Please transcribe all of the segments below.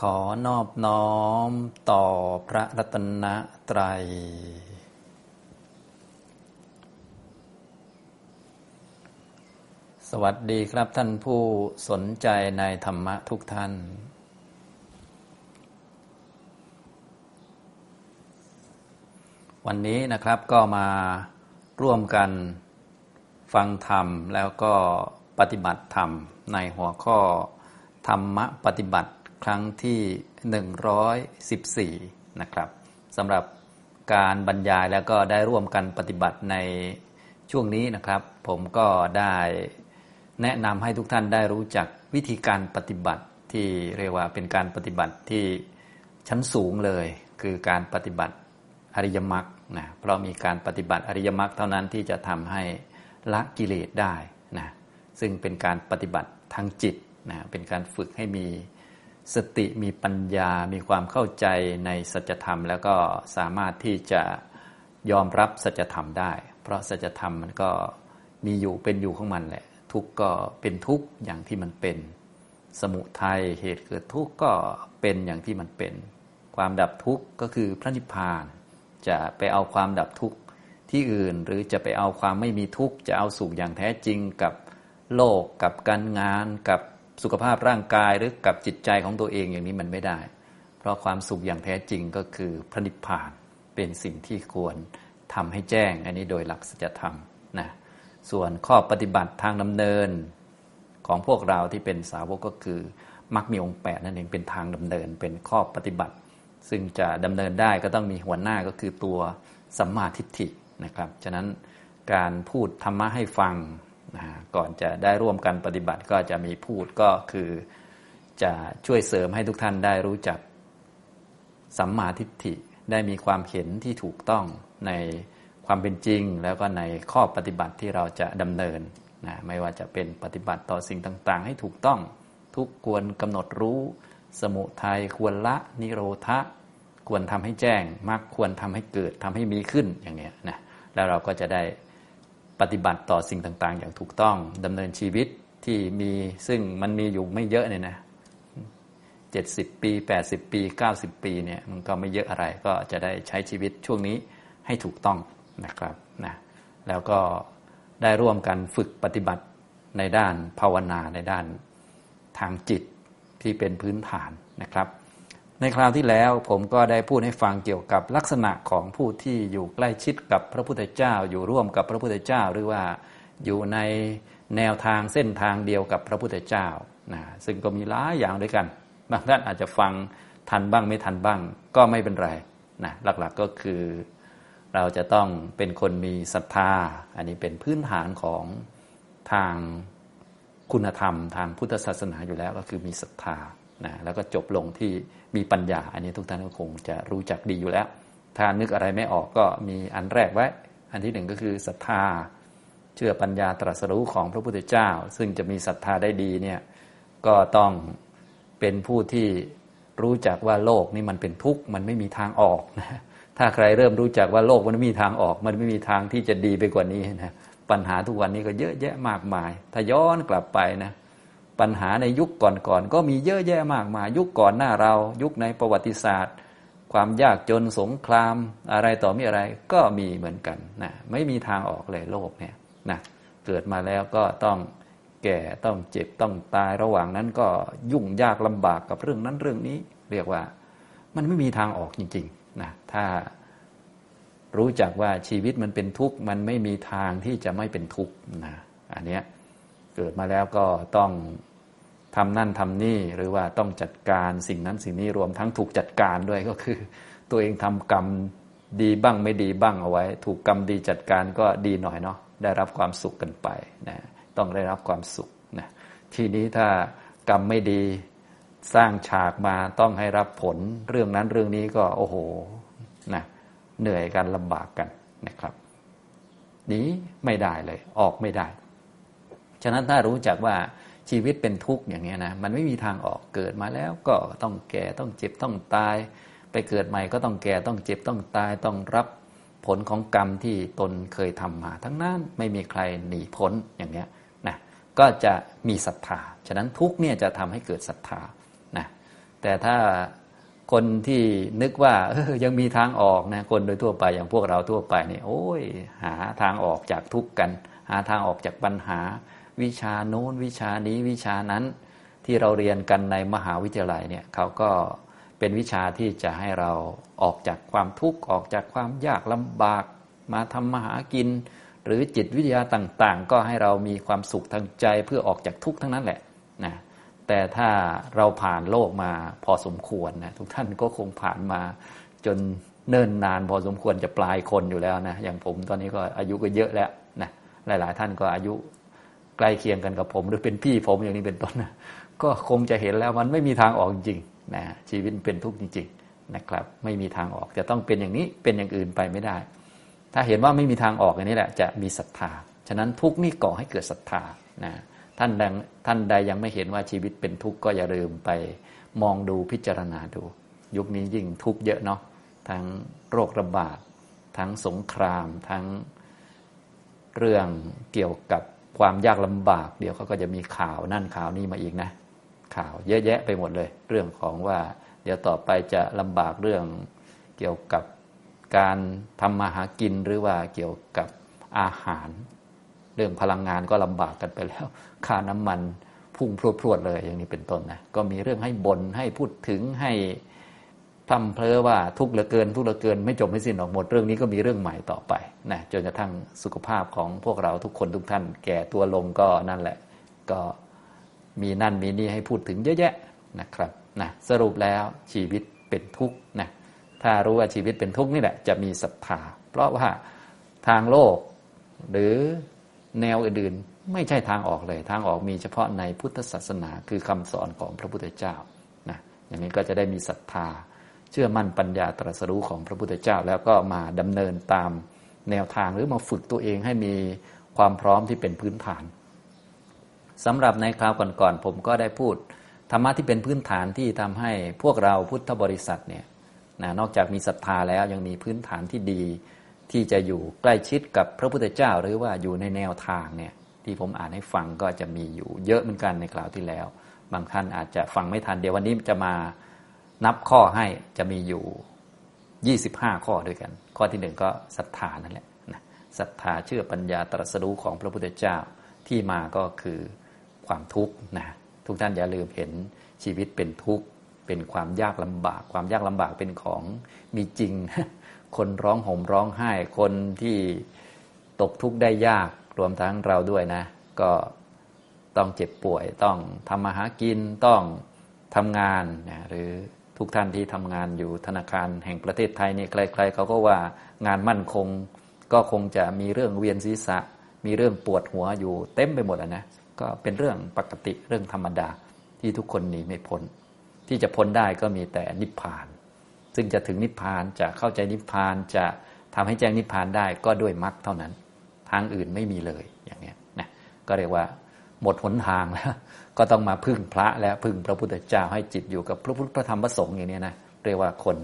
ขอนอบน้อมต่อพระรัตนตรัย สวัสดีครับท่านผู้สนใจในธรรมะทุกท่าน วันนี้นะครับก็มาร่วมกันฟังธรรมแล้วก็ปฏิบัติธรรมในหัวข้อธรรมะปฏิบัติ ครั้งที่ 114 นะครับสำหรับการบรรยายแล้วก็ได้ร่วมกันปฏิบัติในช่วงนี้นะครับ ผมก็ได้แนะนำให้ทุกท่านได้รู้จักวิธีการปฏิบัติที่เรียกว่าเป็นการปฏิบัติที่ชั้นสูงเลย คือการปฏิบัติอริยมรรคนะเพราะมีการปฏิบัติอริยมรรคเท่านั้นที่จะทำให้ละกิเลสได้นะซึ่งเป็นการปฏิบัติทางจิตนะเป็นการฝึกให้มี สติมีปัญญา มีความเข้าใจในสัจธรรม แล้วก็สามารถที่จะยอมรับสัจธรรมได้ เพราะสัจธรรมมันก็มีอยู่เป็นอยู่ของมันแหละ ทุกก็เป็นทุกอย่างที่มันเป็น สมุทัยเหตุเกิดทุกก็เป็นอย่างที่มันเป็น ความดับทุกข์ก็คือพระนิพพาน จะไปเอาความดับทุกข์ที่อื่น หรือจะไปเอาความไม่มีทุกข์จะเอาสุขอย่างแท้จริงกับโลกกับการงานกับ สุขภาพร่างกายหรือกับจิตใจของตัวเองอย่างนี้มันไม่ได้ เพราะความสุขอย่างแท้จริงก็คือพระนิพพานเป็นสิ่งที่ควรทำให้แจ้ง อันนี้โดยหลักสัจธรรมนะส่วนข้อปฏิบัติทางดำเนินของพวกเราที่เป็นสาวกก็คือมักมีองค์แปดนั่นเองเป็นทางดำเนินเป็นข้อปฏิบัติ ซึ่งจะดำเนินได้ก็ต้องมีหัวหน้าก็คือตัวสัมมาทิฏฐินะครับฉะนั้นการพูดธรรมะให้ฟัง นะก่อนจะได้ร่วมกันปฏิบัติก็จะมีพูดก็คือจะช่วยเสริมให้ทุกท่านได้รู้จักสัมมาทิฏฐิได้มีความเห็นที่ถูกต้องในความเป็นจริง แล้วก็ในข้อปฏิบัติที่เราจะดำเนินนะไม่ว่าจะเป็นปฏิบัติต่อสิ่งต่างๆ ให้ถูกต้องทุกควรกำหนดรู้ สมุทัยควรละนิโรธะควรทำให้แจ้งมรรคควรทำให้เกิดทำให้มีขึ้นอย่างนี้นะแล้วเราก็จะได้ ปฏิบัติต่อสิ่งต่างๆ อย่างถูกต้องดำเนินชีวิตที่มีซึ่งมันมีอยู่ไม่เยอะเนี่ยนะเจ็ดสิบปีแปดสิบปีเก้าสิบปีเนี่ยมันก็ไม่เยอะอะไรก็จะได้ใช้ชีวิตช่วงนี้ให้ถูกต้องนะครับนะแล้วก็ได้ร่วมกันฝึกปฏิบัติในด้านภาวนาในด้านทางจิตที่เป็นพื้นฐานนะครับ ในคราวที่แล้วผมก็ได้พูดให้ฟังเกี่ยวกับลักษณะของผู้ที่อยู่ใกล้ชิดกับพระพุทธเจ้า อยู่ร่วมกับพระพุทธเจ้า หรือว่าอยู่ในแนวทางเส้นทางเดียวกับพระพุทธเจ้านะซึ่งก็มีหลายอย่างด้วยกันบางท่านอาจจะฟังทันบ้างไม่ทันบ้าง ก็ไม่เป็นไรนะหลักๆกก็คือเราจะต้องเป็นคนมีศรัทธา อันนี้เป็นพื้นฐานของทางคุณธรรม ทางพุทธศาสนาอยู่แล้วก็คือมีศรัทธา นะแล้วก็จบลงที่มีปัญญา อันนี้ทุกท่านก็คงจะรู้จักดีอยู่แล้ว ถ้านึกอะไรไม่ออกก็มีอันแรกไว้ อันที่หนึ่งก็คือศรัทธาเชื่อปัญญาตรัสรู้ของพระพุทธเจ้า ซึ่งจะมีศรัทธาได้ดีเนี่ยก็ต้องเป็นผู้ที่รู้จักว่าโลกนี่มันเป็นทุกข์มันไม่มีทางออกนะถ้าใครเริ่มรู้จักว่าโลกมันไม่มีทางออก มันไม่มีทางที่จะดีไปกว่านี้นะปัญหาทุกวันนี้ก็เยอะแยะมากมาย ถ้าย้อนกลับไปนะ ปัญหาในยุคก่อนๆก็มีเยอะแยะมากมายยุคก่อนหน้าเรา ยุคในประวัติศาสตร์ ความยากจนสงครามอะไรต่อมีอะไรก็มีเหมือนกันนะไม่มีทางออกเลยโลกเนี่ยนะเกิดมาแล้วก็ต้องแก่ต้องเจ็บต้องตายระหว่างนั้นก็ยุ่งยากลำบากกับเรื่องนั้นเรื่องนี้ เรียกว่ามันไม่มีทางออกจริงๆนะถ้ารู้จักว่าชีวิตมันเป็นทุกข์มันไม่มีทางที่จะไม่เป็นทุกข์นะอันเนี้ย เกิดมาแล้วก็ต้องทำนั่นทำนี่หรือว่าต้องจัดการสิ่งนั้นสิ่งนี้รวมทั้งถูกจัดการด้วยก็คือ ตัวเองทำกรรมดีบ้างไม่ดีบ้างเอาไว้ ถูกกรรมดีจัดการก็ดีหน่อยเนาะได้รับความสุขกันไปนะต้องได้รับความสุขนะทีนี้ถ้ากรรมไม่ดีสร้างฉากมาต้องให้รับผลเรื่องนั้นเรื่องนี้ก็โอ้โหนะเหนื่อยกันลำบากกันนะครับนี้ไม่ได้เลย ออกไม่ได้ ฉะนั้นถ้ารู้จักว่าชีวิตเป็นทุกข์อย่างนี้นะมันไม่มีทางออกเกิดมาแล้วก็ต้องแก่ต้องเจ็บต้องตาย ไปเกิดใหม่ก็ต้องแก่ต้องเจ็บต้องตายต้องรับผลของกรรมที่ตนเคยทำมา ทั้งนั้นไม่มีใครหนีพ้นอย่างนี้นะก็จะมีศรัทธาฉะนั้นทุกเนี่ยจะทำให้เกิดศรัทธานะแต่ถ้าคนที่นึกว่าเออยังมีทางออกนะคนโดยทั่วไปอย่างพวกเราทั่วไปนี่โอ้ยหาทางออกจากทุกข์กัน หาทางออกจากปัญหา วิชาโน้นวิชานี้วิชานั้นที่เราเรียนกันในมหาวิทยาลัยเนี่ยเขาก็เป็นวิชาที่จะให้เราออกจากความทุกข์ออกจากความยากลำบากมาทำมาหากิน หรือจิตวิทยาต่างๆ ก็ให้เรามีความสุขทางใจเพื่อออกจากทุกข์ทั้งนั้นแหละนะแต่ถ้าเราผ่านโลกมาพอสมควรนะทุกท่านก็คงผ่านมาจนเนิ่นนานพอสมควรจะปลายคนอยู่แล้วนะอย่างผมตอนนี้ก็อายุก็เยอะแล้วนะหลาย ๆ ท่านก็อายุ ใกล้เคียงกันกับผม หรือเป็นพี่ผมอย่างนี้เป็นต้นนะก็คงจะเห็นแล้วมันไม่มีทางออกจริงๆนะชีวิตเป็นทุกข์จริงๆนะครับ ไม่มีทางออกจะต้องเป็นอย่างนี้เป็นอย่างอื่นไปไม่ได้ ถ้าเห็นว่าไม่มีทางออกอย่างนี้แหละ จะมีศรัทธาฉะนั้นทุกนี่ก่อให้เกิดศรัทธานะท่านใดท่านใดยังไม่เห็นว่าชีวิตเป็นทุกข์ก็อย่าลืมไปมองดูพิจารณาดู ยุคนี้ยิ่งทุกข์เยอะเนาะทั้งโรคระบาดทั้งสงคราม ทั้งเรื่องเกี่ยวกับ ความยากลำบาก เดี๋ยวเขาก็จะมีข่าวนั่นข่าวนี้มาอีกนะ ข่าวเยอะแยะไปหมดเลย เรื่องของว่า เดี๋ยวต่อไปจะลำบากเรื่องเกี่ยวกับการทำมาหากินหรือว่าเกี่ยวกับอาหาร เรื่องพลังงานก็ลำบากกันไปแล้ว ค่าน้ำมันพุ่งพรวดๆเลยอย่างนี้เป็นต้นนะก็มีเรื่องให้บน่นให้พูดถึงให้ พร่ำเพลอว่าทุกข์เหลือเกิน ทุกข์เหลือเกินไม่จบไม่สิ้นออกหมดเรื่องนี้ก็มีเรื่องใหม่ต่อไปนะจนกระทั่งสุขภาพของพวกเราทุกคนทุกท่าน แก่ตัวลงก็นั่นแหละ ก็มีนั่นมีนี่ให้พูดถึงเยอะแยะนะครับนะสรุปแล้วชีวิตเป็นทุกข์นะถ้ารู้ว่าชีวิตเป็นทุกข์นี่แหละจะมีศรัทธาเพราะว่าทางโลกหรือแนวอื่นๆไม่ใช่ทางออกเลย ทางออกมีเฉพาะในพุทธศาสนาคือคำสอนของพระพุทธเจ้านะอย่างนี้ก็จะได้มีศรัทธา เชื่อมั่นปัญญาตรัสรู้ของพระพุทธเจ้า แล้วก็มาดำเนินตามแนวทางหรือมาฝึกตัวเองให้มีความพร้อมที่เป็นพื้นฐานสำหรับในคราวก่อนๆผมก็ได้พูดธรรมะที่เป็นพื้นฐานที่ทำให้พวกเราพุทธบริษัทเนี่ยนะนอกจากมีศรัทธาแล้วยังมีพื้นฐานที่ดี ที่จะอยู่ใกล้ชิดกับพระพุทธเจ้า หรือว่าอยู่ในแนวทางเนี่ยที่ผมอ่านให้ฟังก็จะมีอยู่เยอะเหมือนกันในคราวที่แล้ว บางท่านอาจจะฟังไม่ทันเดี๋ยววันนี้จะมา นับข้อให้จะมีอยู่ 25 ข้อด้วยกัน ข้อที่หนึ่งก็ศรัทธานั่นแหละนะศรัทธาเชื่อปัญญาตรัสรู้ของพระพุทธเจ้าที่มาก็คือความทุกข์นะทุกท่านอย่าลืมเห็นชีวิตเป็นทุกข์เป็นความยากลำบาก ความยากลำบากเป็นของมีจริง คนร้องห่มร้องไห้ คนที่ตกทุกข์ได้ยากรวมทั้งเราด้วยนะ ก็ต้องเจ็บป่วยต้องทำมาหากินต้องทำงานนะหรือ ทุกท่านที่ทำงานอยู่ธนาคารแห่งประเทศไทยนี่ใครๆเขาก็ว่างานมั่นคง ก็คงจะมีเรื่องเวียนศีรษะ มีเรื่องปวดหัวอยู่เต็มไปหมดนะก็เป็นเรื่องปกติเรื่องธรรมดาที่ทุกคนหนีไม่พ้น ที่จะพ้นได้ก็มีแต่นิพพาน ซึ่งจะถึงนิพพานจะเข้าใจนิพพานจะทำให้แจ้งนิพพานได้ก็ด้วยมรรคเท่านั้น ทางอื่นไม่มีเลยอย่างนี้นะก็เรียกว่า หมดหนทางแล้วก็ต้องมาพึ่งพระและพึ่งพระพุทธเจ้าให้จิตอยู่กับพระพุทธพระธรรมพระสงฆ์อย่างนี้นะเรียกว่าคน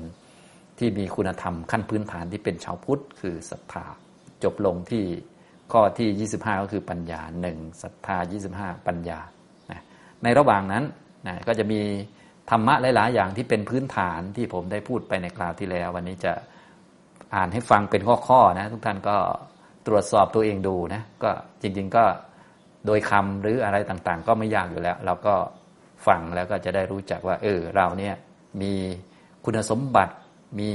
ที่มีคุณธรรมขั้นพื้นฐานที่เป็นชาวพุทธคือศรัทธาจบลงที่ข้อที่ 25 ก็คือปัญญาหนึ่งศรัทธา 25 ปัญญานะในระหว่างนั้นนะก็จะมีธรรมะหลาย ๆ อย่างที่เป็นพื้นฐานที่ผมได้พูดไปในคราวที่แล้ว วันนี้จะอ่านให้ฟังเป็นข้อ ๆ นะ ทุกท่านก็ตรวจสอบตัวเองดูนะก็จริง ๆ ก็ โดยคำหรืออะไรต่างๆ ก็ไม่ยากอยู่แล้ว เราก็ฟังแล้วก็จะได้รู้จักว่า เออเราเนี่ยมีคุณสมบัติมี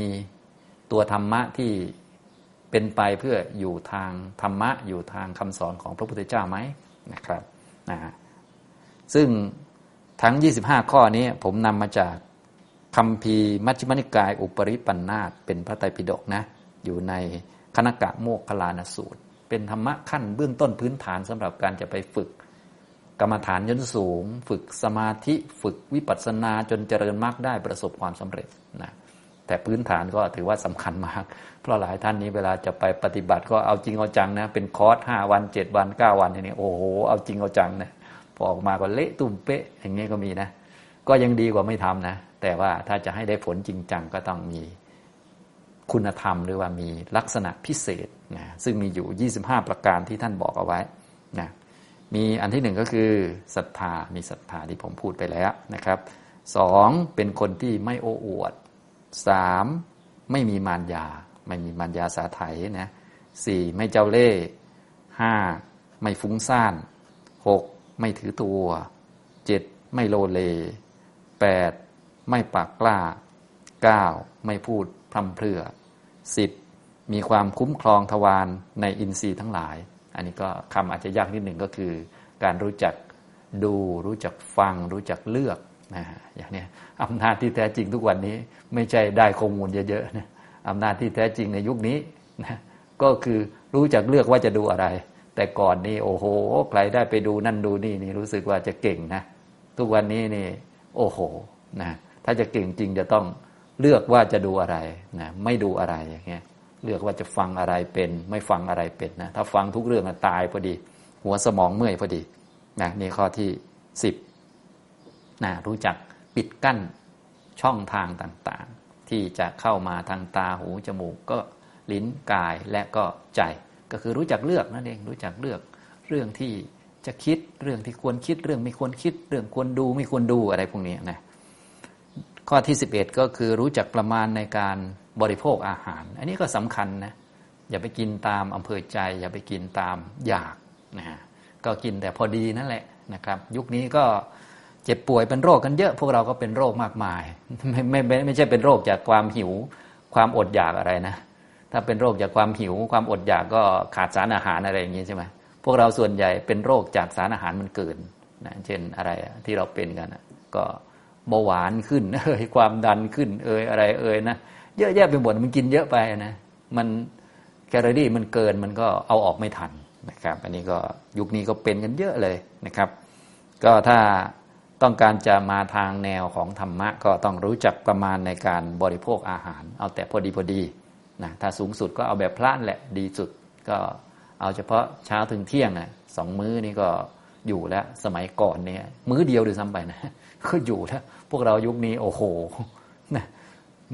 ตัวธรรมะที่เป็นไปเพื่ออยู่ทางธรรมะอยู่ทางคำสอนของพระพุทธเจ้าไหมนะครับนะซึ่งทั้ง 25 ข้อนี้ผมนำมาจากคำพีมัชฌิมนิกาย อุปริปันธาตเป็นพระไตรปิฎกนะอยู่ในคณกะโมกขลานสูตร เป็นธรรมะขั้นเบื้องต้นพื้นฐานสำหรับการจะไปฝึก กรรมฐานยนสูง ฝึกสมาธิฝึกวิปัสสนาจนเจริญมรรคได้ประสบความสำเร็จนะแต่พื้นฐานก็ถือว่าสำคัญมาก เพราะหลายท่านนี้เวลาจะไปปฏิบัติก็เอาจริงเอาจังนะ เป็นคอร์สห้าวันเจ็ดวันเก้าวันอย่างนี่โอ้โหเอาจริงเอาจังนะพอออกมาก็เละตุ่มเป๊ะ อย่างนี้ก็มีนะ ก็ยังดีกว่าไม่ทำนะ แต่ว่าถ้าจะให้ได้ผลจริงจังก็ต้องมีคุณธรรมหรือว่ามีลักษณะพิเศษ นะซึ่งมีอยู่ 25 ประการที่ท่านบอกเอาไว้นะมีอันที่หนึ่งก็คือศรัทธา มีศรัทธาที่ผมพูดไปแล้วนะครับสองเป็นคนที่ไม่โอ้อวดสามไม่มีมารยา ไม่มีมารยาสาไถนะสี่ไม่เจ้าเล่ห์ห้าไม่ฟุ้งซ่านหกไม่ถือตัวเจ็ดไม่โลเลแปดไม่ปากกล้าเก้าไม่พูดพร่ำเพรื่อสิบ มีความคุ้มครองทวารในอินทรีย์ทั้งหลาย อันนี้ก็คำอาจจะยากนิดหนึ่งก็คือ การรู้จักดู รู้จักฟัง รู้จักเลือกนะอย่างนี้อำนาจที่แท้จริงทุกวันนี้ ไม่ใช่ได้ข้อมูลเยอะๆนะอำนาจที่แท้จริงในยุคนี้นะก็คือรู้จักเลือกว่าจะดูอะไร แต่ก่อนนี้โอ้โห ใครได้ไปดูนั่นดูนี่นี่รู้สึกว่าจะเก่งนะ ทุกวันนี้นี่โอ้โหนะถ้าจะเก่งจริงจะต้องเลือกว่าจะดูอะไรนะไม่ดูอะไรอย่างเงี้ย เลือกว่าจะฟังอะไรเป็น ไม่ฟังอะไรเป็นนะถ้าฟังทุกเรื่องตายพอดี หัวสมองเมื่อยพอดีนะนี่ข้อที่สิบนะรู้จักปิดกั้นช่องทางต่างๆ ที่จะเข้ามาทางตาหูจมูกก็ลิ้นกายและก็ใจ ก็คือรู้จักเลือกนั่นเองรู้จักเลือกเรื่องที่จะคิดเรื่องที่ควรคิดเรื่องไม่ควรคิด เรื่องควรดูไม่ควรดูอะไรพวกนี้นะข้อที่ 11 ก็คือรู้จักประมาณในการ บริโภคอาหาร อันนี้ก็สำคัญนะอย่าไปกินตามอำเภอใจ อย่าไปกินตามอยากนะฮะก็กินแต่พอดีนั่นแหละนะครับ ยุคนี้ก็เจ็บป่วยเป็นโรคกันเยอะ พวกเราก็เป็นโรคมากมายไม่ไม่ไม่ไม่ใช่เป็นโรคจากความหิวความอดอยากอะไรนะถ้าเป็นโรคจากความหิวความอดอยากก็ขาดสารอาหารอะไรอย่างนี้ใช่ไหมพวกเราส่วนใหญ่เป็นโรคจากสารอาหารมันเกินนะเช่นอะไรที่เราเป็นกันก็เบาหวานขึ้นเอยความดันขึ้นเอยอะไรเอ้ยนะ เยอะแยะไปหมดมันกินเยอะไปนะมันแคลอรี่มันเกินมันก็เอาออกไม่ทันนะครับ อันนี้ก็ยุคนี้ก็เป็นกันเยอะเลยนะครับ ก็ถ้าต้องการจะมาทางแนวของธรรมะ ก็ต้องรู้จักประมาณในการบริโภคอาหาร เอาแต่พอดีพอดีนะถ้าสูงสุดก็เอาแบบพลาดแหละดีสุด ก็เอาเฉพาะเช้าถึงเที่ยงนะสองมื้อนี่ก็อยู่แล้วสมัยก่อนเนี่ยมื้อเดียวดูซ้ำไปนะก็อยู่แล้วพวกเรายุคนี้โอ้โห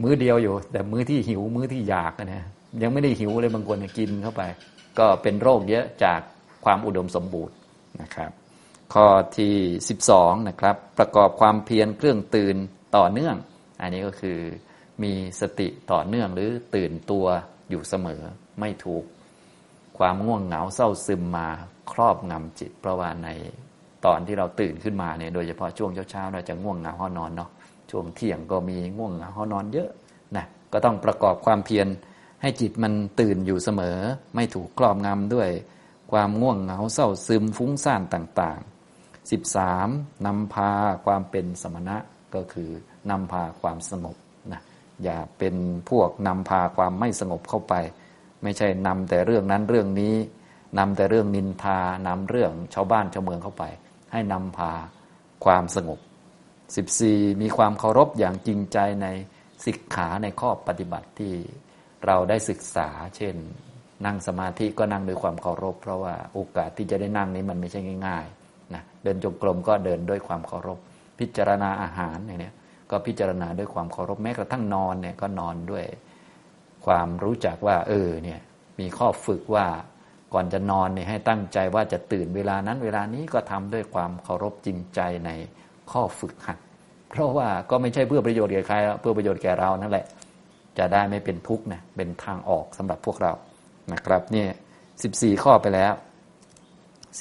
มื้อเดียวอยู่ แต่มื้อที่หิว มื้อที่อยากนะยังไม่ได้หิวเลยบางคนกินเข้าไป ก็เป็นโรคเยอะจากความอุดมสมบูรณ์นะครับ ข้อที่ 12นะครับ ประกอบความเพียรเครื่องตื่นต่อเนื่อง อันนี้ก็คือมีสติต่อเนื่องหรือตื่นตัวอยู่เสมอไม่ถูก ความง่วงเหงาเศร้าซึมมาครอบงำจิต เพราะว่าในตอนที่เราตื่นขึ้นมาเนี่ยโดยเฉพาะช่วงเช้าๆเราจะง่วงเหงาห้อนอนเนาะ ช่วงเที่ยงก็มีง่วงเหงานอนเยอะนะก็ต้องประกอบความเพียรให้จิตมันตื่นอยู่เสมอ ไม่ถูกครอบงำด้วย ความง่วงเหงาเศร้าซึมฟุ้งซ่านต่างๆ 13. นำพาความเป็นสมณะก็คือนำพาความสงบนะอย่าเป็นพวกนำพาความไม่สงบเข้าไป ไม่ใช่นำแต่เรื่องนั้นเรื่องนี้นำแต่เรื่องนินทานำเรื่องชาวบ้านชาวเมืองเข้าไป ให้นำพาความสงบ 14. มีความเคารพอย่างจริงใจในสิกขาในข้อปฏิบัติที่เราได้ศึกษา เช่น นั่งสมาธิก็นั่งด้วยความเคารพ เพราะว่าโอกาสที่จะได้นั่งนี้มันไม่ใช่ง่ายๆนะเดินจงกรมก็เดินด้วยความเคารพ พิจารณาอาหารอย่างนี้ก็พิจารณาด้วยความเคารพแม้กระทั่งนอนเนี่ยก็นอนด้วย ความรู้จักว่า เออเนี่ยมีข้อฝึกว่าก่อนจะนอนเนี่ยให้ตั้งใจว่าจะตื่นเวลานั้นเวลานี้ก็ทำด้วยความเคารพจริงใจใน ข้อฝึกหัด เพราะว่าก็ไม่ใช่เพื่อประโยชน์แก่ใครเพื่อประโยชน์แก่เรานั่นแหละ จะได้ไม่เป็นทุกข์นะเป็นทางออกสำหรับพวกเรานะครับเนี่ยสิบสี่ข้อไปแล้ว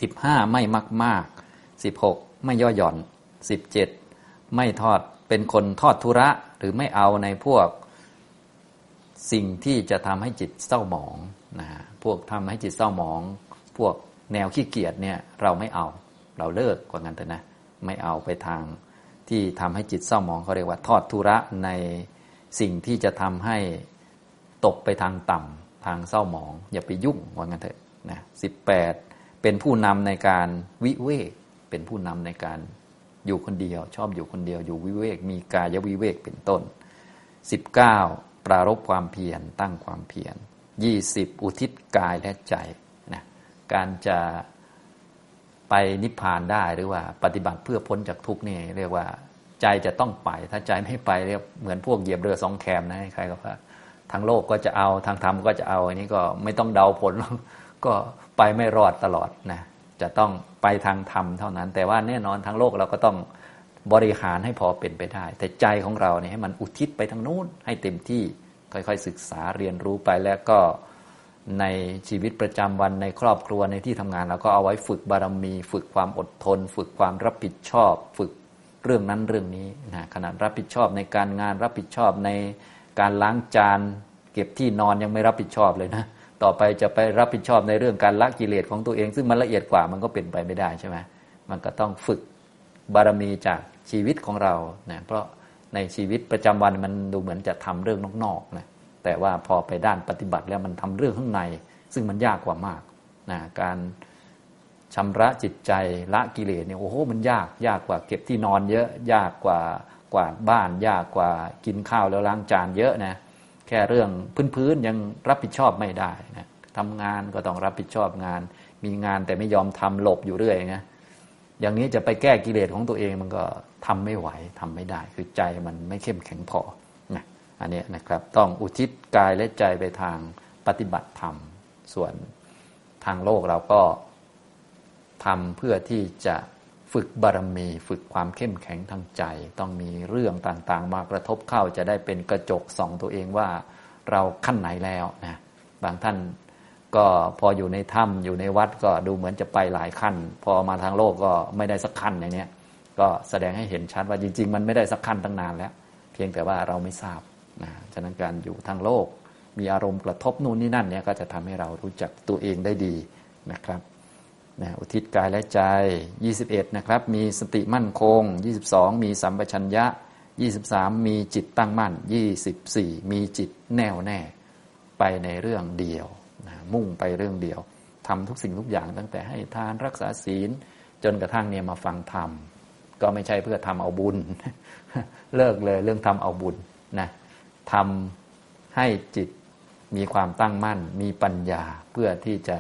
สิบห้าไม่มากมากสิบหกไม่ย่อหย่อนสิบเจ็ดไม่ทอดเป็นคนทอดทุระหรือไม่เอาในพวกสิ่งที่จะทำให้จิตเศร้าหมองนะพวกทำให้จิตเศร้าหมอง พวกแนวขี้เกียจเนี่ยเราไม่เอา เราเลิกกว่างั้นเถอะนะ ไม่เอาไปทางที่ทำให้จิตเศร้าหมองเขาเรียกว่าทอดทุระในสิ่งที่จะทำให้ตกไปทางต่ำทางเศร้าหมอง อย่าไปยุ่งว่างั้นเถอะนะสิบแปดเป็นผู้นำในการวิเวกเป็นผู้นำในการอยู่คนเดียว ชอบอยู่คนเดียวอยู่วิเวก มีกายวิเวกเป็นต้น 19. ปรารบความเพียรตั้งความเพียร 20. อุทิศกายและใจนะการจะ ไปนิพพานได้หรือว่าปฏิบัติเพื่อพ้นจากทุกนี่เรียกว่าใจจะต้องไป ถ้าใจไม่ไปเรียกเหมือนพวกเหยียบเรือสองแคมนะใครก็ว่าทางโลกก็จะเอาทางธรรมก็จะเอาอันนี้ก็ไม่ต้องเดาผล ก็ไปไม่รอดตลอดนะจะต้องไปทางธรรมเท่านั้น แต่ว่าแน่นอนทางโลกเราก็ต้องบริหารให้พอเป็นไปได้ แต่ใจของเราเนี่ยให้มันอุทิศไปทางนู้นให้เต็มที่ค่อยๆศึกษาเรียนรู้ไปแล้วก็ ในชีวิตประจำวันในครอบครัวในที่ทำงานเราก็เอาไว้ฝึกบารมี ฝึกความอดทน ฝึกความรับผิดชอบ ฝึกเรื่องนั้นเรื่องนี้นะขนาดรับผิดชอบในการงานรับผิดชอบในการล้างจาน เก็บที่นอนยังไม่รับผิดชอบเลยนะต่อไปจะไปรับผิดชอบในเรื่องการละกิเลสของตัวเอง ซึ่งมันละเอียดกว่ามันก็เป็นไปไม่ได้ใช่ไหมมันก็ต้องฝึกบารมีจากชีวิตของเรานะเพราะในชีวิตประจำวันมันดูเหมือนจะทำเรื่องนอกๆนะ แต่ว่าพอไปด้านปฏิบัติแล้วมันทำเรื่องข้างใน ซึ่งมันยากกว่ามากนะการชำระจิตใจละกิเลสเนี่ยโอ้โหมันยากยากกว่าเก็บที่นอนเยอะ ยากกว่ากวาดบ้าน ยากกว่ากินข้าวแล้วล้างจานเยอะนะแค่เรื่องพื้นๆยังรับผิดชอบไม่ได้นะทำงานก็ต้องรับผิดชอบงาน มีงานแต่ไม่ยอมทำหลบอยู่เรื่อยนะอย่างนี้จะไปแก้กิเลสของตัวเองมันก็ทำไม่ไหวทำไม่ได้ คือใจมันไม่เข้มแข็งพอ อันนี้นะครับต้องอุทิศกายและใจไปทางปฏิบัติธรรม ส่วนทางโลกเราก็ทำเพื่อที่จะฝึกบารมี ฝึกความเข้มแข็งทางใจ ต้องมีเรื่องต่างๆ มากระทบเข้าจะได้เป็นกระจกส่องตัวเองว่าเราขั้นไหนแล้วนะบางท่านก็พออยู่ในถ้ำอยู่ในวัดก็ดูเหมือนจะไปหลายขั้น พอมาทางโลกก็ไม่ได้สักขั้นอย่างนี้ก็แสดงให้เห็นชัดว่าจริง ๆ มันไม่ได้สักขั้นตั้งนานแล้ว เพียงแต่ว่าเราไม่ทราบ นะฉะนั้นการอยู่ทางโลก มีอารมณ์กระทบนู่นนี่นั่นเนี่ยก็จะทำให้เรารู้จักตัวเองได้ดีนะครับนะอุทิศกายและใจ 21 นะครับ มีสติมั่นคง 22 มีสัมปชัญญะ 23 มีจิตตั้งมั่น 24 มีจิตแน่วแน่ ไปในเรื่องเดียวนะมุ่งไปเรื่องเดียวทำทุกสิ่งทุกอย่างตั้งแต่ให้ทานรักษาศีล จนกระทั่งเนี่ยมาฟังธรรม ก็ไม่ใช่เพื่อทำเอาบุญ เลิกเลยเรื่องทำเอาบุญนะ ทำให้จิตมีความตั้งมั่น มีปัญญาเพื่อที่จะ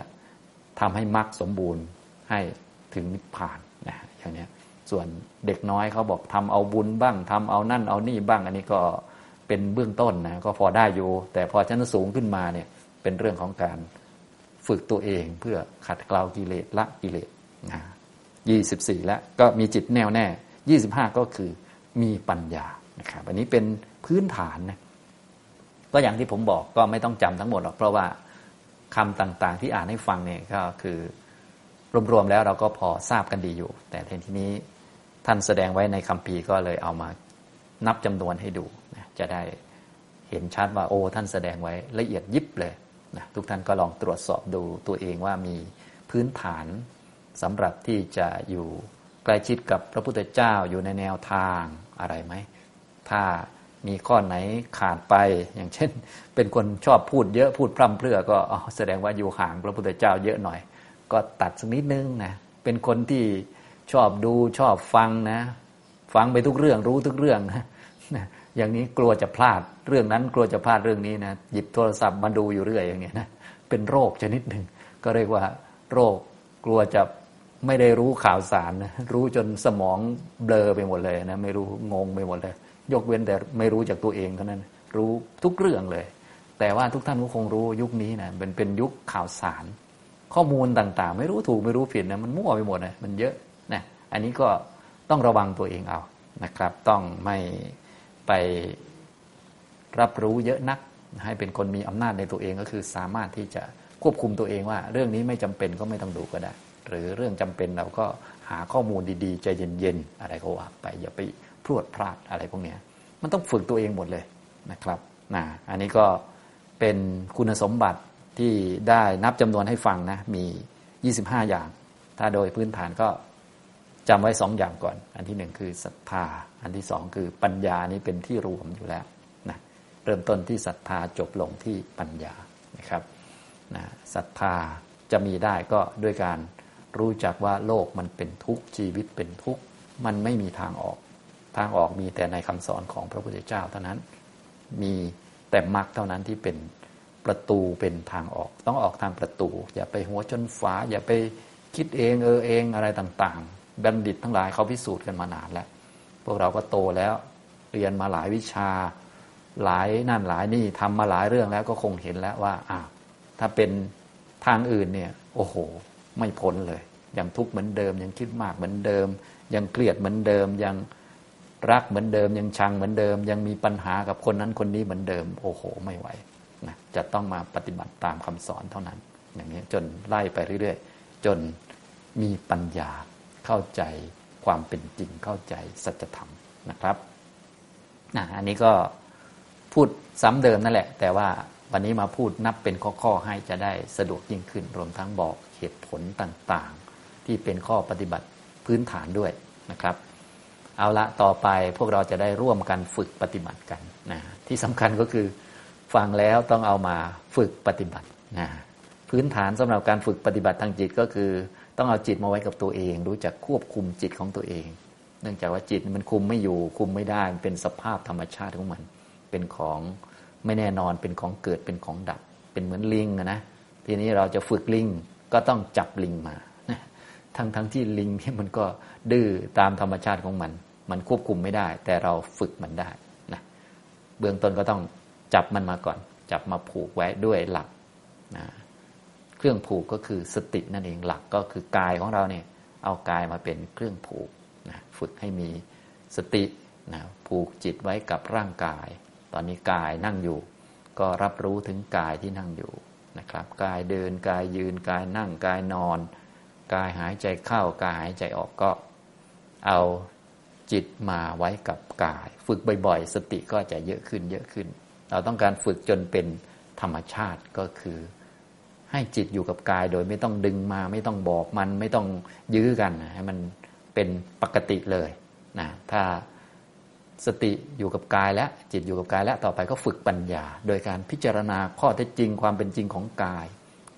ทำให้มรรคสมบูรณ์ให้ถึงนิพพานนะอย่างนี้ส่วนเด็กน้อยเขาบอกทำเอาบุญบ้างทำเอานั่นเอานี่บ้าง อันนี้ก็เป็นเบื้องต้นนะก็พอได้อยู่ แต่พอชั้นสูงขึ้นมาเนี่ยเป็นเรื่องของการฝึกตัวเองเพื่อขัดเกลากิเลสละกิเลสนะยี่สิบสี่แล้วก็มีจิตแน่วแน่ยี่สิบห้าก็คือมีปัญญานะครับอันนี้เป็นพื้นฐานนะ ก็อย่างที่ผมบอกก็ไม่ต้องจำทั้งหมดหรอกเพราะว่าคำต่างๆ ที่อ่านให้ฟังเนี่ยก็คือรวมๆแล้วเราก็พอทราบกันดีอยู่ แต่ทีนี้ท่านแสดงไว้ในคำพีก็เลยเอามานับจำนวนให้ดูนะจะได้เห็นชัดว่าโอ้ท่านแสดงไว้ละเอียดยิบเลยนะทุกท่านก็ลองตรวจสอบดูตัวเองว่ามีพื้นฐานสำหรับที่จะอยู่ใกล้ชิดกับพระพุทธเจ้าอยู่ในแนวทางอะไรไหม ถ้า มีข้อไหนขาดไป อย่างเช่น เป็นคนชอบพูดเยอะพูดพร่ำเพรื่อก็แสดงว่าอยู่ห่างพระพุทธเจ้าเยอะหน่อย ก็ตัดสักนิดนึงนะเป็นคนที่ชอบดูชอบฟังนะ ฟังไปทุกเรื่องรู้ทุกเรื่องนะอย่างนี้กลัวจะพลาดเรื่องนั้นกลัวจะพลาดเรื่องนี้นะหยิบโทรศัพท์มาดูอยู่เรื่อยอย่างเงี้ยนะเป็นโรคชนิดหนึ่งก็เรียกว่า โรคกลัวจะไม่ได้รู้ข่าวสารนะรู้จนสมองเบลอไปหมดเลยนะไม่รู้งงไปหมดเลย ยกเว้นแต่ไม่รู้จากตัวเองเท่านั้น รู้ทุกเรื่องเลย แต่ว่าทุกท่านก็คงรู้ยุคนี้นะเป็นเป็นยุคข่าวสาร ข้อมูลต่างๆ ไม่รู้ถูกไม่รู้ผิดนะมันมั่วไปหมดนะมันเยอะนะอันนี้ก็ต้องระวังตัวเองเอานะครับ ต้องไม่ไปรับรู้เยอะนัก ให้เป็นคนมีอำนาจในตัวเองก็คือสามารถที่จะควบคุมตัวเองว่า เรื่องนี้ไม่จำเป็นก็ไม่ต้องดูก็ได้ หรือเรื่องจำเป็นเราก็หาข้อมูลดีๆใจเย็นๆอะไรก็ว่าไปอย่าไป พรวดพลาดอะไรพวกนี้มันต้องฝึกตัวเองหมดเลยนะครับนะอันนี้ก็เป็นคุณสมบัติที่ได้นับจำนวนให้ฟังนะมี 25 อย่าง ถ้าโดยพื้นฐานก็จำไว้สองอย่างก่อน อันที่หนึ่งคือศรัทธา อันที่สองคือปัญญานี้เป็นที่รวมอยู่แล้วนะเริ่มต้นที่ศรัทธาจบลงที่ปัญญานะครับนะศรัทธาจะมีได้ก็ด้วยการรู้จักว่าโลกมันเป็นทุกข์ชีวิตเป็นทุกข์มันไม่มีทางออก ทางออกมีแต่ในคำสอนของพระพุทธเจ้าเท่านั้น มีแต่มรรคเท่านั้นที่เป็นประตูเป็นทางออก ต้องออกทางประตู อย่าไปหัวจนฝา อย่าไปคิดเองเออเองอะไรต่างๆ บัณฑิตทั้งหลายเขาพิสูจน์กันมานานแล้ว พวกเราก็โตแล้วเรียนมาหลายวิชา หลายนั่นหลายนี่ทำมาหลายเรื่องแล้วก็คงเห็นแล้วว่าอ่าถ้าเป็นทางอื่นเนี่ยโอ้โห ไม่พ้นเลย ยังทุกข์เหมือนเดิม ยังคิดมากเหมือนเดิม ยังเครียดเหมือนเดิมยัง รักเหมือนเดิม ยังชังเหมือนเดิม ยังมีปัญหากับคนนั้นคนนี้เหมือนเดิม โอ้โห ไม่ไหวนะจะต้องมาปฏิบัติตามคำสอนเท่านั้น อย่างนี้จนไล่ไปเรื่อยๆ จนมีปัญญาเข้าใจความเป็นจริงเข้าใจสัจธรรมนะครับนะอันนี้ก็พูดซ้ำเดิมนั่นแหละ แต่ว่าวันนี้มาพูดนับเป็นข้อๆให้จะได้สะดวกยิ่งขึ้น รวมทั้งบอกเหตุผลต่างๆ ที่เป็นข้อปฏิบัติพื้นฐานด้วยนะครับ เอาละต่อไปพวกเราจะได้ร่วมกันฝึกปฏิบัติกันนะที่สำคัญก็คือฟังแล้วต้องเอามาฝึกปฏิบัตินะพื้นฐานสำหรับการฝึกปฏิบัติทางจิตก็คือ ต้องเอาจิตมาไว้กับตัวเอง รู้จักควบคุมจิตของตัวเอง เนื่องจากว่าจิตมันคุมไม่อยู่คุมไม่ได้มันเป็นสภาพธรรมชาติของมัน เป็นของไม่แน่นอนเป็นของเกิดเป็นของดับ เป็นเหมือนลิงนะทีนี้เราจะฝึกลิงก็ต้องจับลิงมาทั้งทั้งที่ลิงที่มันก็ดื้อตามธรรมชาติของมัน มันควบคุมไม่ได้ แต่เราฝึกมันได้นะเบื้องต้นก็ต้องจับมันมาก่อน จับมาผูกไว้ด้วยหลักนะเครื่องผูกก็คือสตินั่นเองหลักก็คือกายของเราเนี่ยเอากายมาเป็นเครื่องผูกนะฝึกให้มีสตินะผูกจิตไว้กับร่างกาย ตอนนี้กายนั่งอยู่ ก็รับรู้ถึงกายที่นั่งอยู่นะครับ กายเดินกายยืนกายนั่งกายนอน กายหายใจเข้ากายหายใจออกก็เอา จิตมาไว้กับกาย ฝึกบ่อยๆ สติก็จะเยอะขึ้นเยอะขึ้น เราต้องการฝึกจนเป็นธรรมชาติก็คือ ให้จิตอยู่กับกายโดยไม่ต้องดึงมา ไม่ต้องบอกมันไม่ต้องยื้อกันให้มันเป็นปกติเลยนะถ้าสติอยู่กับกายแล้วจิตอยู่กับกายแล้วต่อไปก็ฝึกปัญญา โดยการพิจารณาข้อเท็จจริงความเป็นจริงของกาย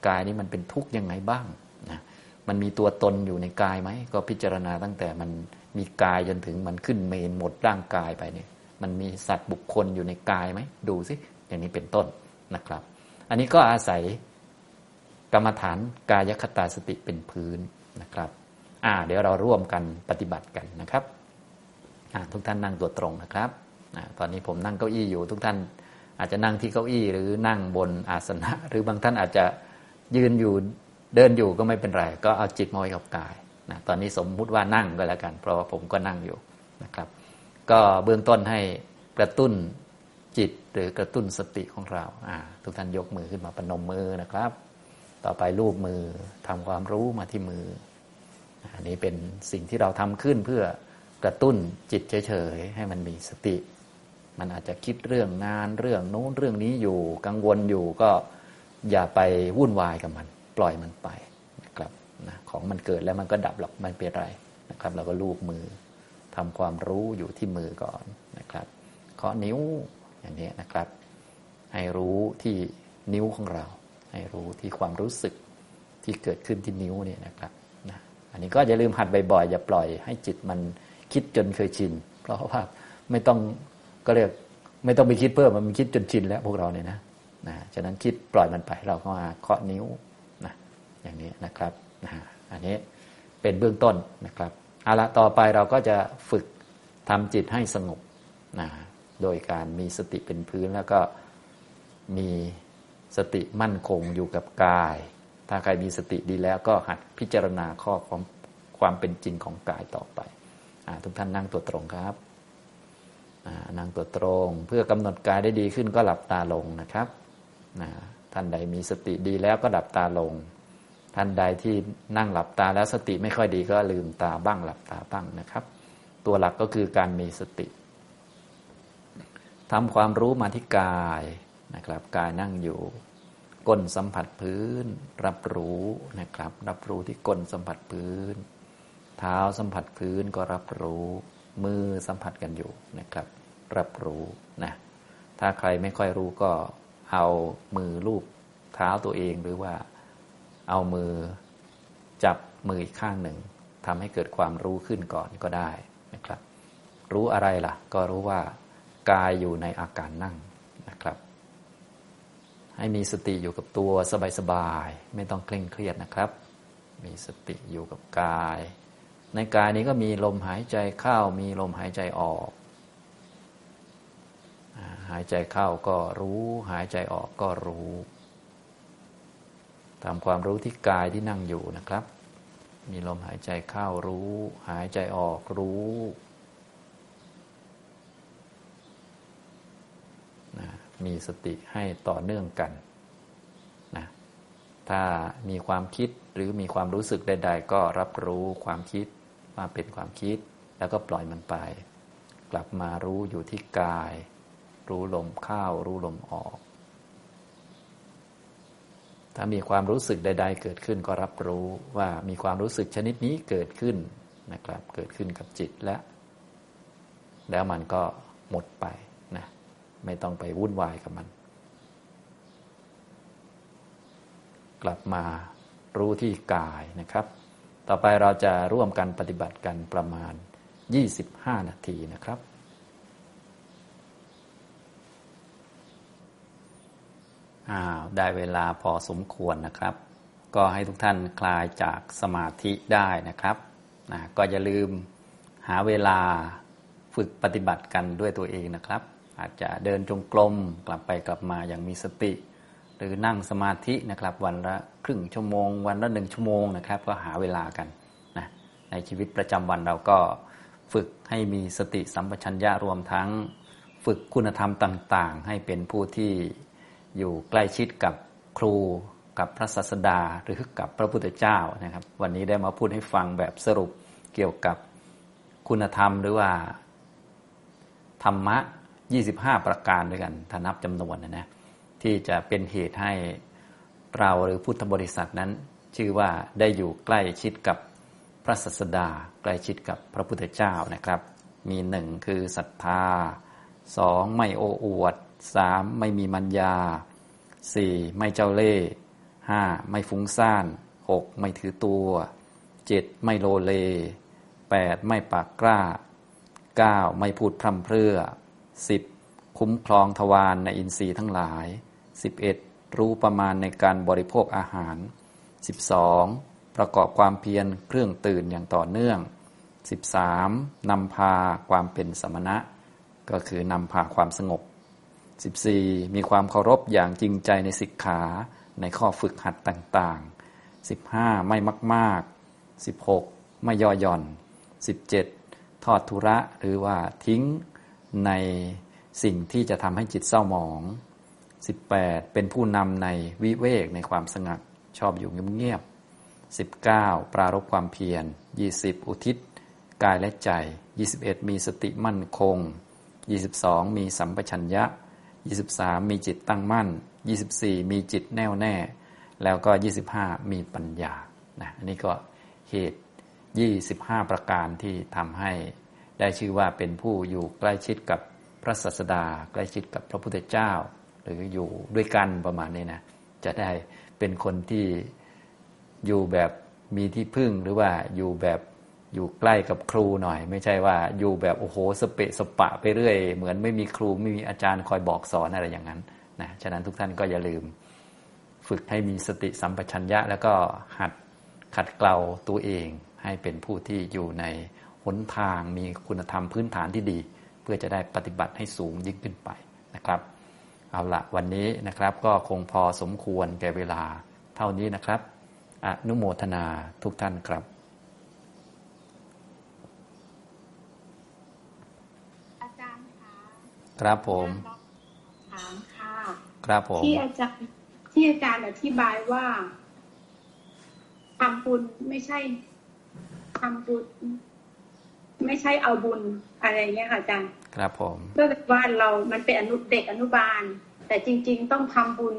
กายนี้มันเป็นทุกข์ยังไงบ้างนะมันมีตัวตนอยู่ในกายไหมก็พิจารณาตั้งแต่มัน มีกายจนถึงมันขึ้นเมนหมดร่างกายไปเนี่ย มันมีสัตว์บุคคลอยู่ในกายไหมดูสิอย่างนี้เป็นต้นนะครับ อันนี้ก็อาศัยกรรมฐานกายคตาสติเป็นพื้นนะครับ อ่า เดี๋ยวเราร่วมกันปฏิบัติกันนะครับทุกท่านนั่งตัวตรงนะครับอตอนนี้ผมนั่งเก้าอี้อยู่ทุกท่านอาจจะนั่งที่เก้าอี้หรือนั่งบนอาสนะ หรือบางท่านอาจจะยืนอยู่เดินอยู่ก็ไม่เป็นไร ก็เอาจิตมาไว้กับกาย นะตอนนี้สมมุติว่านั่งก็แล้วกัน เพราะว่าผมก็นั่งอยู่นะครับ ก็เบื้องต้นให้กระตุ้นจิตหรือกระตุ้นสติของเราทุกท่านยกมือขึ้นมาปนมมือนะครับ ต่อไปรูปมือทำความรู้มาที่มือ อันนี้เป็นสิ่งที่เราทำขึ้นเพื่อกระตุ้นจิตเฉยๆให้มันมีสติ มันอาจจะคิดเรื่องงานเรื่องโน้นเรื่องนี้อยู่กังวลอยู่ก็อย่าไปวุ่นวายกับมัน ปล่อยมันไป นะของมันเกิดแล้วมันก็ดับหรอกไม่เป็นไรนะครับ เราก็ลูบมือทำความรู้อยู่ที่มือก่อนนะครับเคาะนิ้วอย่างนี้นะครับ ให้รู้ที่นิ้วของเรา ให้รู้ที่ความรู้สึกที่เกิดขึ้นที่นิ้วเนี่ยนะครับนะอันนี้ก็อย่าลืมหัดบ่อยๆอย่าปล่อยให้จิตมันคิดจนเคยชิน เพราะว่าไม่ต้องก็เรียกไม่ต้องไปคิดเพิ่มมันคิดจนชินแล้วพวกเราเนี่ยนะนะฉะนั้นคิดปล่อยมันไปเราก็มาเคาะนิ้วนะอย่างนี้นะครับ นะอันนี้เป็นเบื้องต้นนะครับเอาละต่อไปเราก็จะฝึกทำจิตให้สงบนะโดยการมีสติเป็นพื้นแล้วก็มีสติมั่นคงอยู่กับกาย ถ้าใครมีสติดีแล้วก็หัดพิจารณาข้อของความเป็นจริงของกายต่อไปทุกท่านนั่งตัวตรงครับนั่งตัวตรงเพื่อกำหนดกายได้ดีขึ้นก็หลับตาลงนะครับท่านใดมีสติดีแล้วก็หลับตาลง ท่านใดที่นั่งหลับตาแล้วสติไม่ค่อยดีก็ลืมตาบ้างหลับตาบ้างนะครับ ตัวหลักก็คือการมีสติทำความรู้มาที่กายนะครับ กายนั่งอยู่ ก้นสัมผัสพื้น รับรู้นะครับ รับรู้ที่ก้นสัมผัสพื้น เท้าสัมผัสพื้นก็รับรู้ มือสัมผัสกันอยู่นะครับ รับรู้นะถ้าใครไม่ค่อยรู้ก็เอามือลูบเท้าตัวเองหรือว่า เอามือจับมืออีกข้างหนึ่งทำให้เกิดความรู้ขึ้นก่อนก็ได้นะครับ รู้อะไรล่ะ ก็รู้ว่ากายอยู่ในอาการนั่งนะครับ ให้มีสติอยู่กับตัวสบายๆไม่ต้องเคร่งเครียดนะครับ มีสติอยู่กับกาย ในกายนี้ก็มีลมหายใจเข้ามีลมหายใจออก หายใจเข้าก็รู้ หายใจออกก็รู้ ทำความรู้ที่กายที่นั่งอยู่นะครับ มีลมหายใจเข้ารู้ หายใจออกรู้นะมีสติให้ต่อเนื่องกันนะถ้ามีความคิดหรือมีความรู้สึกใด ๆ ก็รับรู้ความคิดว่าเป็นความคิด แล้วก็ปล่อยมันไป กลับมารู้อยู่ที่กาย รู้ลมเข้ารู้ลมออก ถ้ามีความรู้สึกใด ๆ เกิดขึ้นก็รับรู้ว่ามีความรู้สึกชนิดนี้เกิดขึ้นนะครับ เกิดขึ้นกับจิตและ แล้วมันก็หมดไปนะไม่ต้องไปวุ่นวายกับมัน กลับมารู้ที่กายนะครับ ต่อไปเราจะร่วมกันปฏิบัติกันประมาณ 25 นาทีนะครับ อ้าวได้เวลาพอสมควรนะครับ ก็ให้ทุกท่านคลายจากสมาธิได้นะครับนะก็อย่าลืมหาเวลาฝึกปฏิบัติกันด้วยตัวเองนะครับ อาจจะเดินจงกรมกลับไปกลับมาอย่างมีสติ หรือนั่งสมาธินะครับ วันละครึ่งชั่วโมง วันละหนึ่งชั่วโมงนะครับ ก็หาเวลากันนะในชีวิตประจำวันเราก็ฝึกให้มีสติสัมปชัญญะรวมทั้ง ฝึกคุณธรรมต่าง ๆ ให้เป็นผู้ที่ อยู่ใกล้ชิดกับครูกับพระศาสดาหรือกับพระพุทธเจ้านะครับ วันนี้ได้มาพูดให้ฟังแบบสรุปเกี่ยวกับคุณธรรมหรือว่า ธรรมะ 25 ประการด้วยกันถ้านับจำนวนนะนะที่จะเป็นเหตุให้เราหรือพุทธบริษัทนั้น ชื่อว่าได้อยู่ใกล้ชิดกับพระศาสดา ใกล้ชิดกับพระพุทธเจ้านะครับ มีหนึ่งคือศรัทธาสองไม่โอ้อวด สามไม่มีมัญญาสี่ไม่เจ้าเล่ห์ห้าไม่ฟุ้งซ่านหกไม่ถือตัวเจ็ดไม่โลเลแปดไม่ปากกล้าเก้าไม่พูดพร่ำเพรื่อสิบคุ้มครองทวารในอินทรีย์ทั้งหลายสิบเอ็ดรู้ประมาณในการบริโภคอาหารสิบสองประกอบความเพียรเครื่องตื่นอย่างต่อเนื่องสิบสามนำพาความเป็นสมณะ ก็คือนำพาความสงบ 14. มีความเคารพอย่างจริงใจในสิกขาในข้อฝึกหัดต่างๆ 15. ไม่มาก ๆ 16. ไม่ย่อหย่อน 17. ทอดทุระหรือว่าทิ้งในสิ่งที่จะทำให้จิตเศร้าหมอง 18. เป็นผู้นำในวิเวกในความสงัดชอบอยู่เงียบๆ 19. ปรารบความเพียร 20. อุทิศ กายและใจ 21. มีสติมั่นคง 22. มีสัมปชัญญะ 23 มีจิตตั้งมั่น 24 มีจิตแน่วแน่ แล้วก็ 25 มีปัญญานะอันนี้ก็เหตุ 25 ประการที่ทำให้ได้ชื่อว่าเป็นผู้อยู่ใกล้ชิดกับพระศาสดา ใกล้ชิดกับพระพุทธเจ้า หรืออยู่ด้วยกันประมาณนี้นะจะได้เป็นคนที่อยู่แบบมีที่พึ่งหรือว่าอยู่แบบ อยู่ใกล้กับครูหน่อย ไม่ใช่ว่าอยู่แบบโอ้โหสเปะสปะไปเรื่อย เหมือนไม่มีครูไม่มีอาจารย์คอยบอกสอนอะไรอย่างนั้นนะฉะนั้นทุกท่านก็อย่าลืม ฝึกให้มีสติสัมปชัญญะ แล้วก็หัดขัดเกลาตัวเอง ให้เป็นผู้ที่อยู่ในหนทางมีคุณธรรมพื้นฐานที่ดี เพื่อจะได้ปฏิบัติให้สูงยิ่งขึ้นไปนะครับ เอาละวันนี้นะครับก็คงพอสมควรแก่เวลาเท่านี้นะครับอนุโมทนาทุกท่านครับ ครับผมถามค่ะครับผมที่อาจารย์ที่อาจารย์อธิบายว่าทำบุญไม่ใช่ทำบุญไม่ใช่เอาบุญอะไรเงี้ยค่ะอาจารย์ ครับผมก็ว่าเรามันเป็นอนุเด็กอนุบาล แต่จริง ๆ ต้องทำบุญ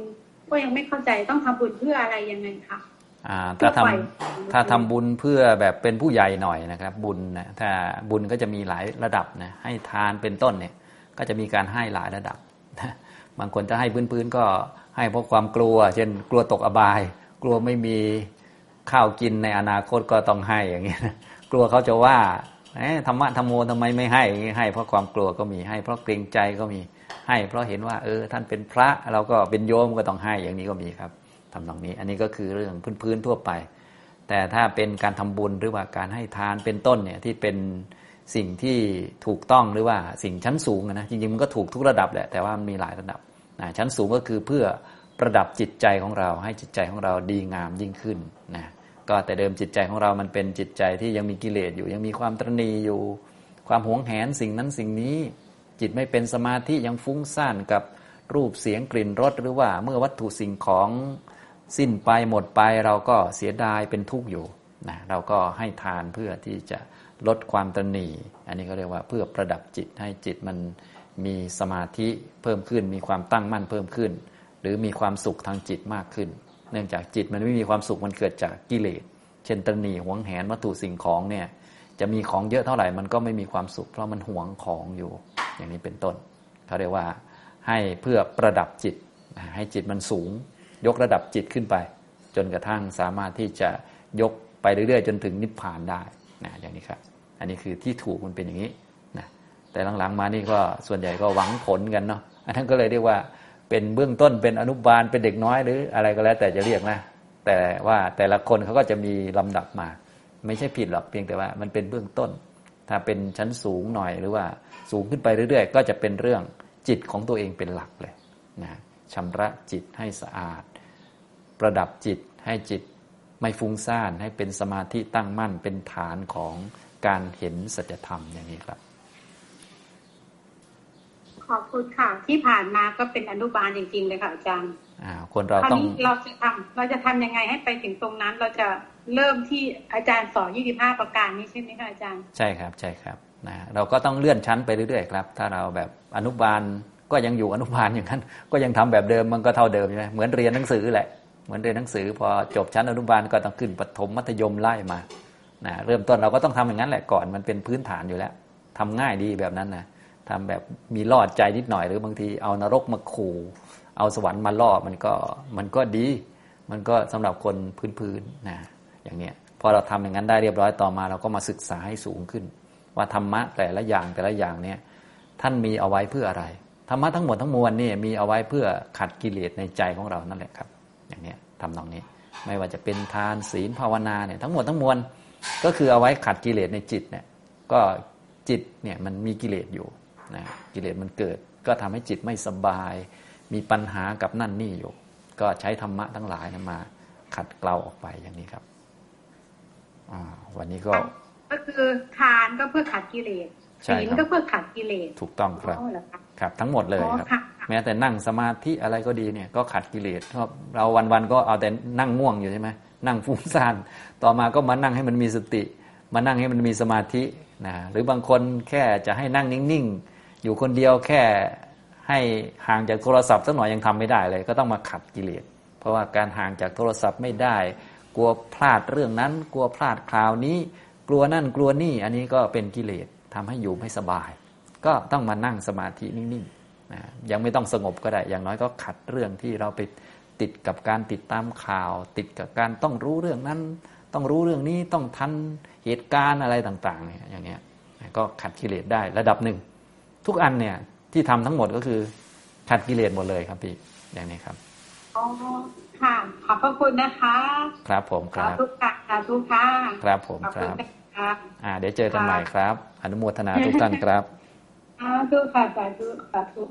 ก็ยังไม่เข้าใจต้องทำบุญเพื่ออะไรยังไงคะอ่าถ้าทำถ้าทำบุญเพื่อแบบเป็นผู้ใหญ่หน่อยนะครับ บุญนะถ้าบุญก็จะมีหลายระดับนะให้ทานเป็นต้นเนี่ย ก็จะมีการให้หลายระดับบางคนจะให้พื้นๆก็ให้เพราะความกลัว เช่นกลัวตกอบาย กลัวไม่มีข้าวกินในอนาคตก็ต้องให้อย่างเงี้ยกลัวเขาจะว่าธรรมะธรรมโมทำไมไม่ให้ให้เพราะความกลัวก็มีให้ เพราะเกรงใจก็มีให้ เพราะเห็นว่า เออ ท่านเป็นพระเราก็เป็นโยมก็ต้องให้อย่างนี้ก็มีครับทำตรงนี้ อันนี้ก็คือเรื่องพื้นๆทั่วไป แต่ถ้าเป็นการทำบุญหรือว่าการให้ทานเป็นต้นเนี่ยที่เป็น สิ่งที่ถูกต้องหรือว่าสิ่งชั้นสูงนะจริงๆมันก็ถูกทุกระดับแหละแต่ว่ามันมีหลายระดับนะชั้นสูงก็คือเพื่อประดับจิตใจของเรา ให้จิตใจของเราดีงามยิ่งขึ้นนะก็แต่เดิมจิตใจของเรามันเป็นจิตใจที่ยังมีกิเลสอยู่ ยังมีความตรณีอยู่ ความหวงแหนสิ่งนั้นสิ่งนี้ จิตไม่เป็นสมาธิยังฟุ้งซ่านกับรูปเสียงกลิ่นรสหรือว่าเมื่อวัตถุสิ่งของสิ้นไปหมดไปเราก็เสียดายเป็นทุกข์อยู่นะเราก็ให้ทานเพื่อที่จะ ลดความตระหนี่อันนี้ก็เรียกว่าเพื่อประดับจิตให้จิตมันมีสมาธิเพิ่มขึ้น มีความตั้งมั่นเพิ่มขึ้น หรือมีความสุขทางจิตมากขึ้น เนื่องจากจิตมันไม่มีความสุขมันเกิดจากกิเลส เช่นตระหนี่หวงแหนวัตถุสิ่งของเนี่ยจะมีของเยอะเท่าไหร่มันก็ไม่มีความสุข เพราะมันหวงของอยู่ อย่างนี้เป็นต้นเขาเรียกว่าให้เพื่อประดับจิต ให้จิตมันสูง ยกระดับจิตขึ้นไป จนกระทั่งสามารถที่จะยกไปเรื่อยๆ จนถึงนิพพานได้นะอย่างนี้ครับ อันนี้คือที่ถูกมันเป็นอย่างนี้นะแต่หลังๆมานี่ก็ส่วนใหญ่ก็หวังผลกันเนาะอันนั้นก็เลยเรียกว่าเป็นเบื้องต้นเป็นอนุบาลเป็นเด็กน้อยหรืออะไรก็แล้วแต่จะเรียกนะ แต่ว่าแต่ละคนเขาก็จะมีลำดับมา ไม่ใช่ผิดหรอกเพียงแต่ว่ามันเป็นเบื้องต้น ถ้าเป็นชั้นสูงหน่อยหรือว่าสูงขึ้นไปเรื่อยๆ ก็จะเป็นเรื่องจิตของตัวเองเป็นหลักเลยนะชำระจิตให้สะอาด ประดับจิตให้จิตไม่ฟุ้งซ่านให้เป็นสมาธิตั้งมั่นเป็นฐานของ การเห็นสัจธรรมอย่างนี้ครับ ขอบคุณค่ะ ที่ผ่านมาก็เป็นอนุบาลจริงๆเลยค่ะอาจารย์อ่าคนเราคราวต้องนี้เราจะทำเราจะทำยังไงให้ไปถึงตรงนั้น เราจะเริ่มที่อาจารย์สอน25ประการนี้ใช่ไหมคะอาจารย์ใช่ครับ ใช่ครับนะเราก็ต้องเลื่อนชั้นไปเรื่อยๆครับ ถ้าเราแบบอนุบาลก็ยังอยู่อนุบาลอย่างนั้น ก็ยังทำแบบเดิมมันก็เท่าเดิมใช่ไหมเหมือนเรียนหนังสือแหละเหมือนเรียนหนังสือ พอจบชั้นอนุบาลก็ต้องขึ้นประถมมัธยมไล่มา นะเริ่มต้นเราก็ต้องทำอย่างนั้นแหละก่อนมันเป็นพื้นฐานอยู่แล้วทำง่ายดีแบบนั้นนะทำแบบมีลอดใจนิดหน่อยหรือบางทีเอานรกมาขู่เอาสวรรค์มาล่อมันก็มันก็ดี มันก็สำหรับคนพื้นๆนะอย่างเนี้ยพอเราทำอย่างนั้นได้เรียบร้อยต่อมา เราก็มาศึกษาให้สูงขึ้น ว่าธรรมะแต่ละอย่างแต่ละอย่างเนี่ยท่านมีเอาไว้เพื่ออะไรธรรมะทั้งหมดทั้งมวลนี่มีเอาไว้เพื่อขัดกิเลสในใจของเรานั่นแหละครับ อย่างเนี้ยทำตรงนี้ ไม่ว่าจะเป็นทานศีลภาวนาเนี่ยทั้งหมดทั้งมวล ก็คือเอาไว้ขัดกิเลสในจิตเนี่ยก็จิตเนี่ยมันมีกิเลสอยู่นะกิเลสมันเกิด ก็ทำให้จิตไม่สบาย มีปัญหากับนั่นนี่อยู่ ก็ใช้ธรรมะทั้งหลายนะมา ขัดเกลาออกไปอย่างนี้ครับอ่าวันนี้ก็ ก็คือทานก็เพื่อขัดกิเลสใช่ศีลครับก็เพื่อขัดกิเลสถูกต้องครับอ๋อเหรอคะครับ ทั้งหมดเลยอ๋อครับค่ะแม้แต่นั่งสมาธิอะไรก็ดีเนี่ย ก็ขัดกิเลสเพราะเราวันๆก็เอาแต่นั่งง่วงอยู่ใช่ไหม นั่งฟุ้งซ่าน ต่อมาก็มานั่งให้มันมีสติ มานั่งให้มันมีสมาธินะหรือบางคนแค่จะให้นั่งนิ่งๆ อยู่คนเดียวแค่ให้ห่างจากโทรศัพท์สักหน่อยยังทำไม่ได้เลย ก็ต้องมาขัดกิเลส เพราะว่าการห่างจากโทรศัพท์ไม่ได้ กลัวพลาดเรื่องนั้น กลัวพลาดคราวนี้ กลัวนั่นกลัวนี่อันนี้ก็เป็นกิเลสทำให้อยู่ไม่สบาย ก็ต้องมานั่งสมาธินิ่งๆนะยังไม่ต้องสงบก็ได้ อย่างน้อยก็ขัดเรื่องที่เราไป ติดกับการติดตามข่าว ติดกับการต้องรู้เรื่องนั้น ต้องรู้เรื่องนี้ต้องทันเหตุการณ์อะไรต่างๆเนี่ยอย่างเงี้ยก็ขัดกิเลสได้ระดับหนึ่ง ทุกอันเนี่ยที่ทำทั้งหมดก็คือขัดกิเลสหมดเลยครับพี่อย่างนี้ครับอ๋อค่ะขอบพระคุณนะคะ ครับผมคสารับธุค่ะสาธุค่ะครับผมขอบคคุณรับค่ะอ่า เดี๋ยวเจอกันใหม่ครับ อนุโมทนาทุกท่านครับสาธุค่ะสาธุสาธุ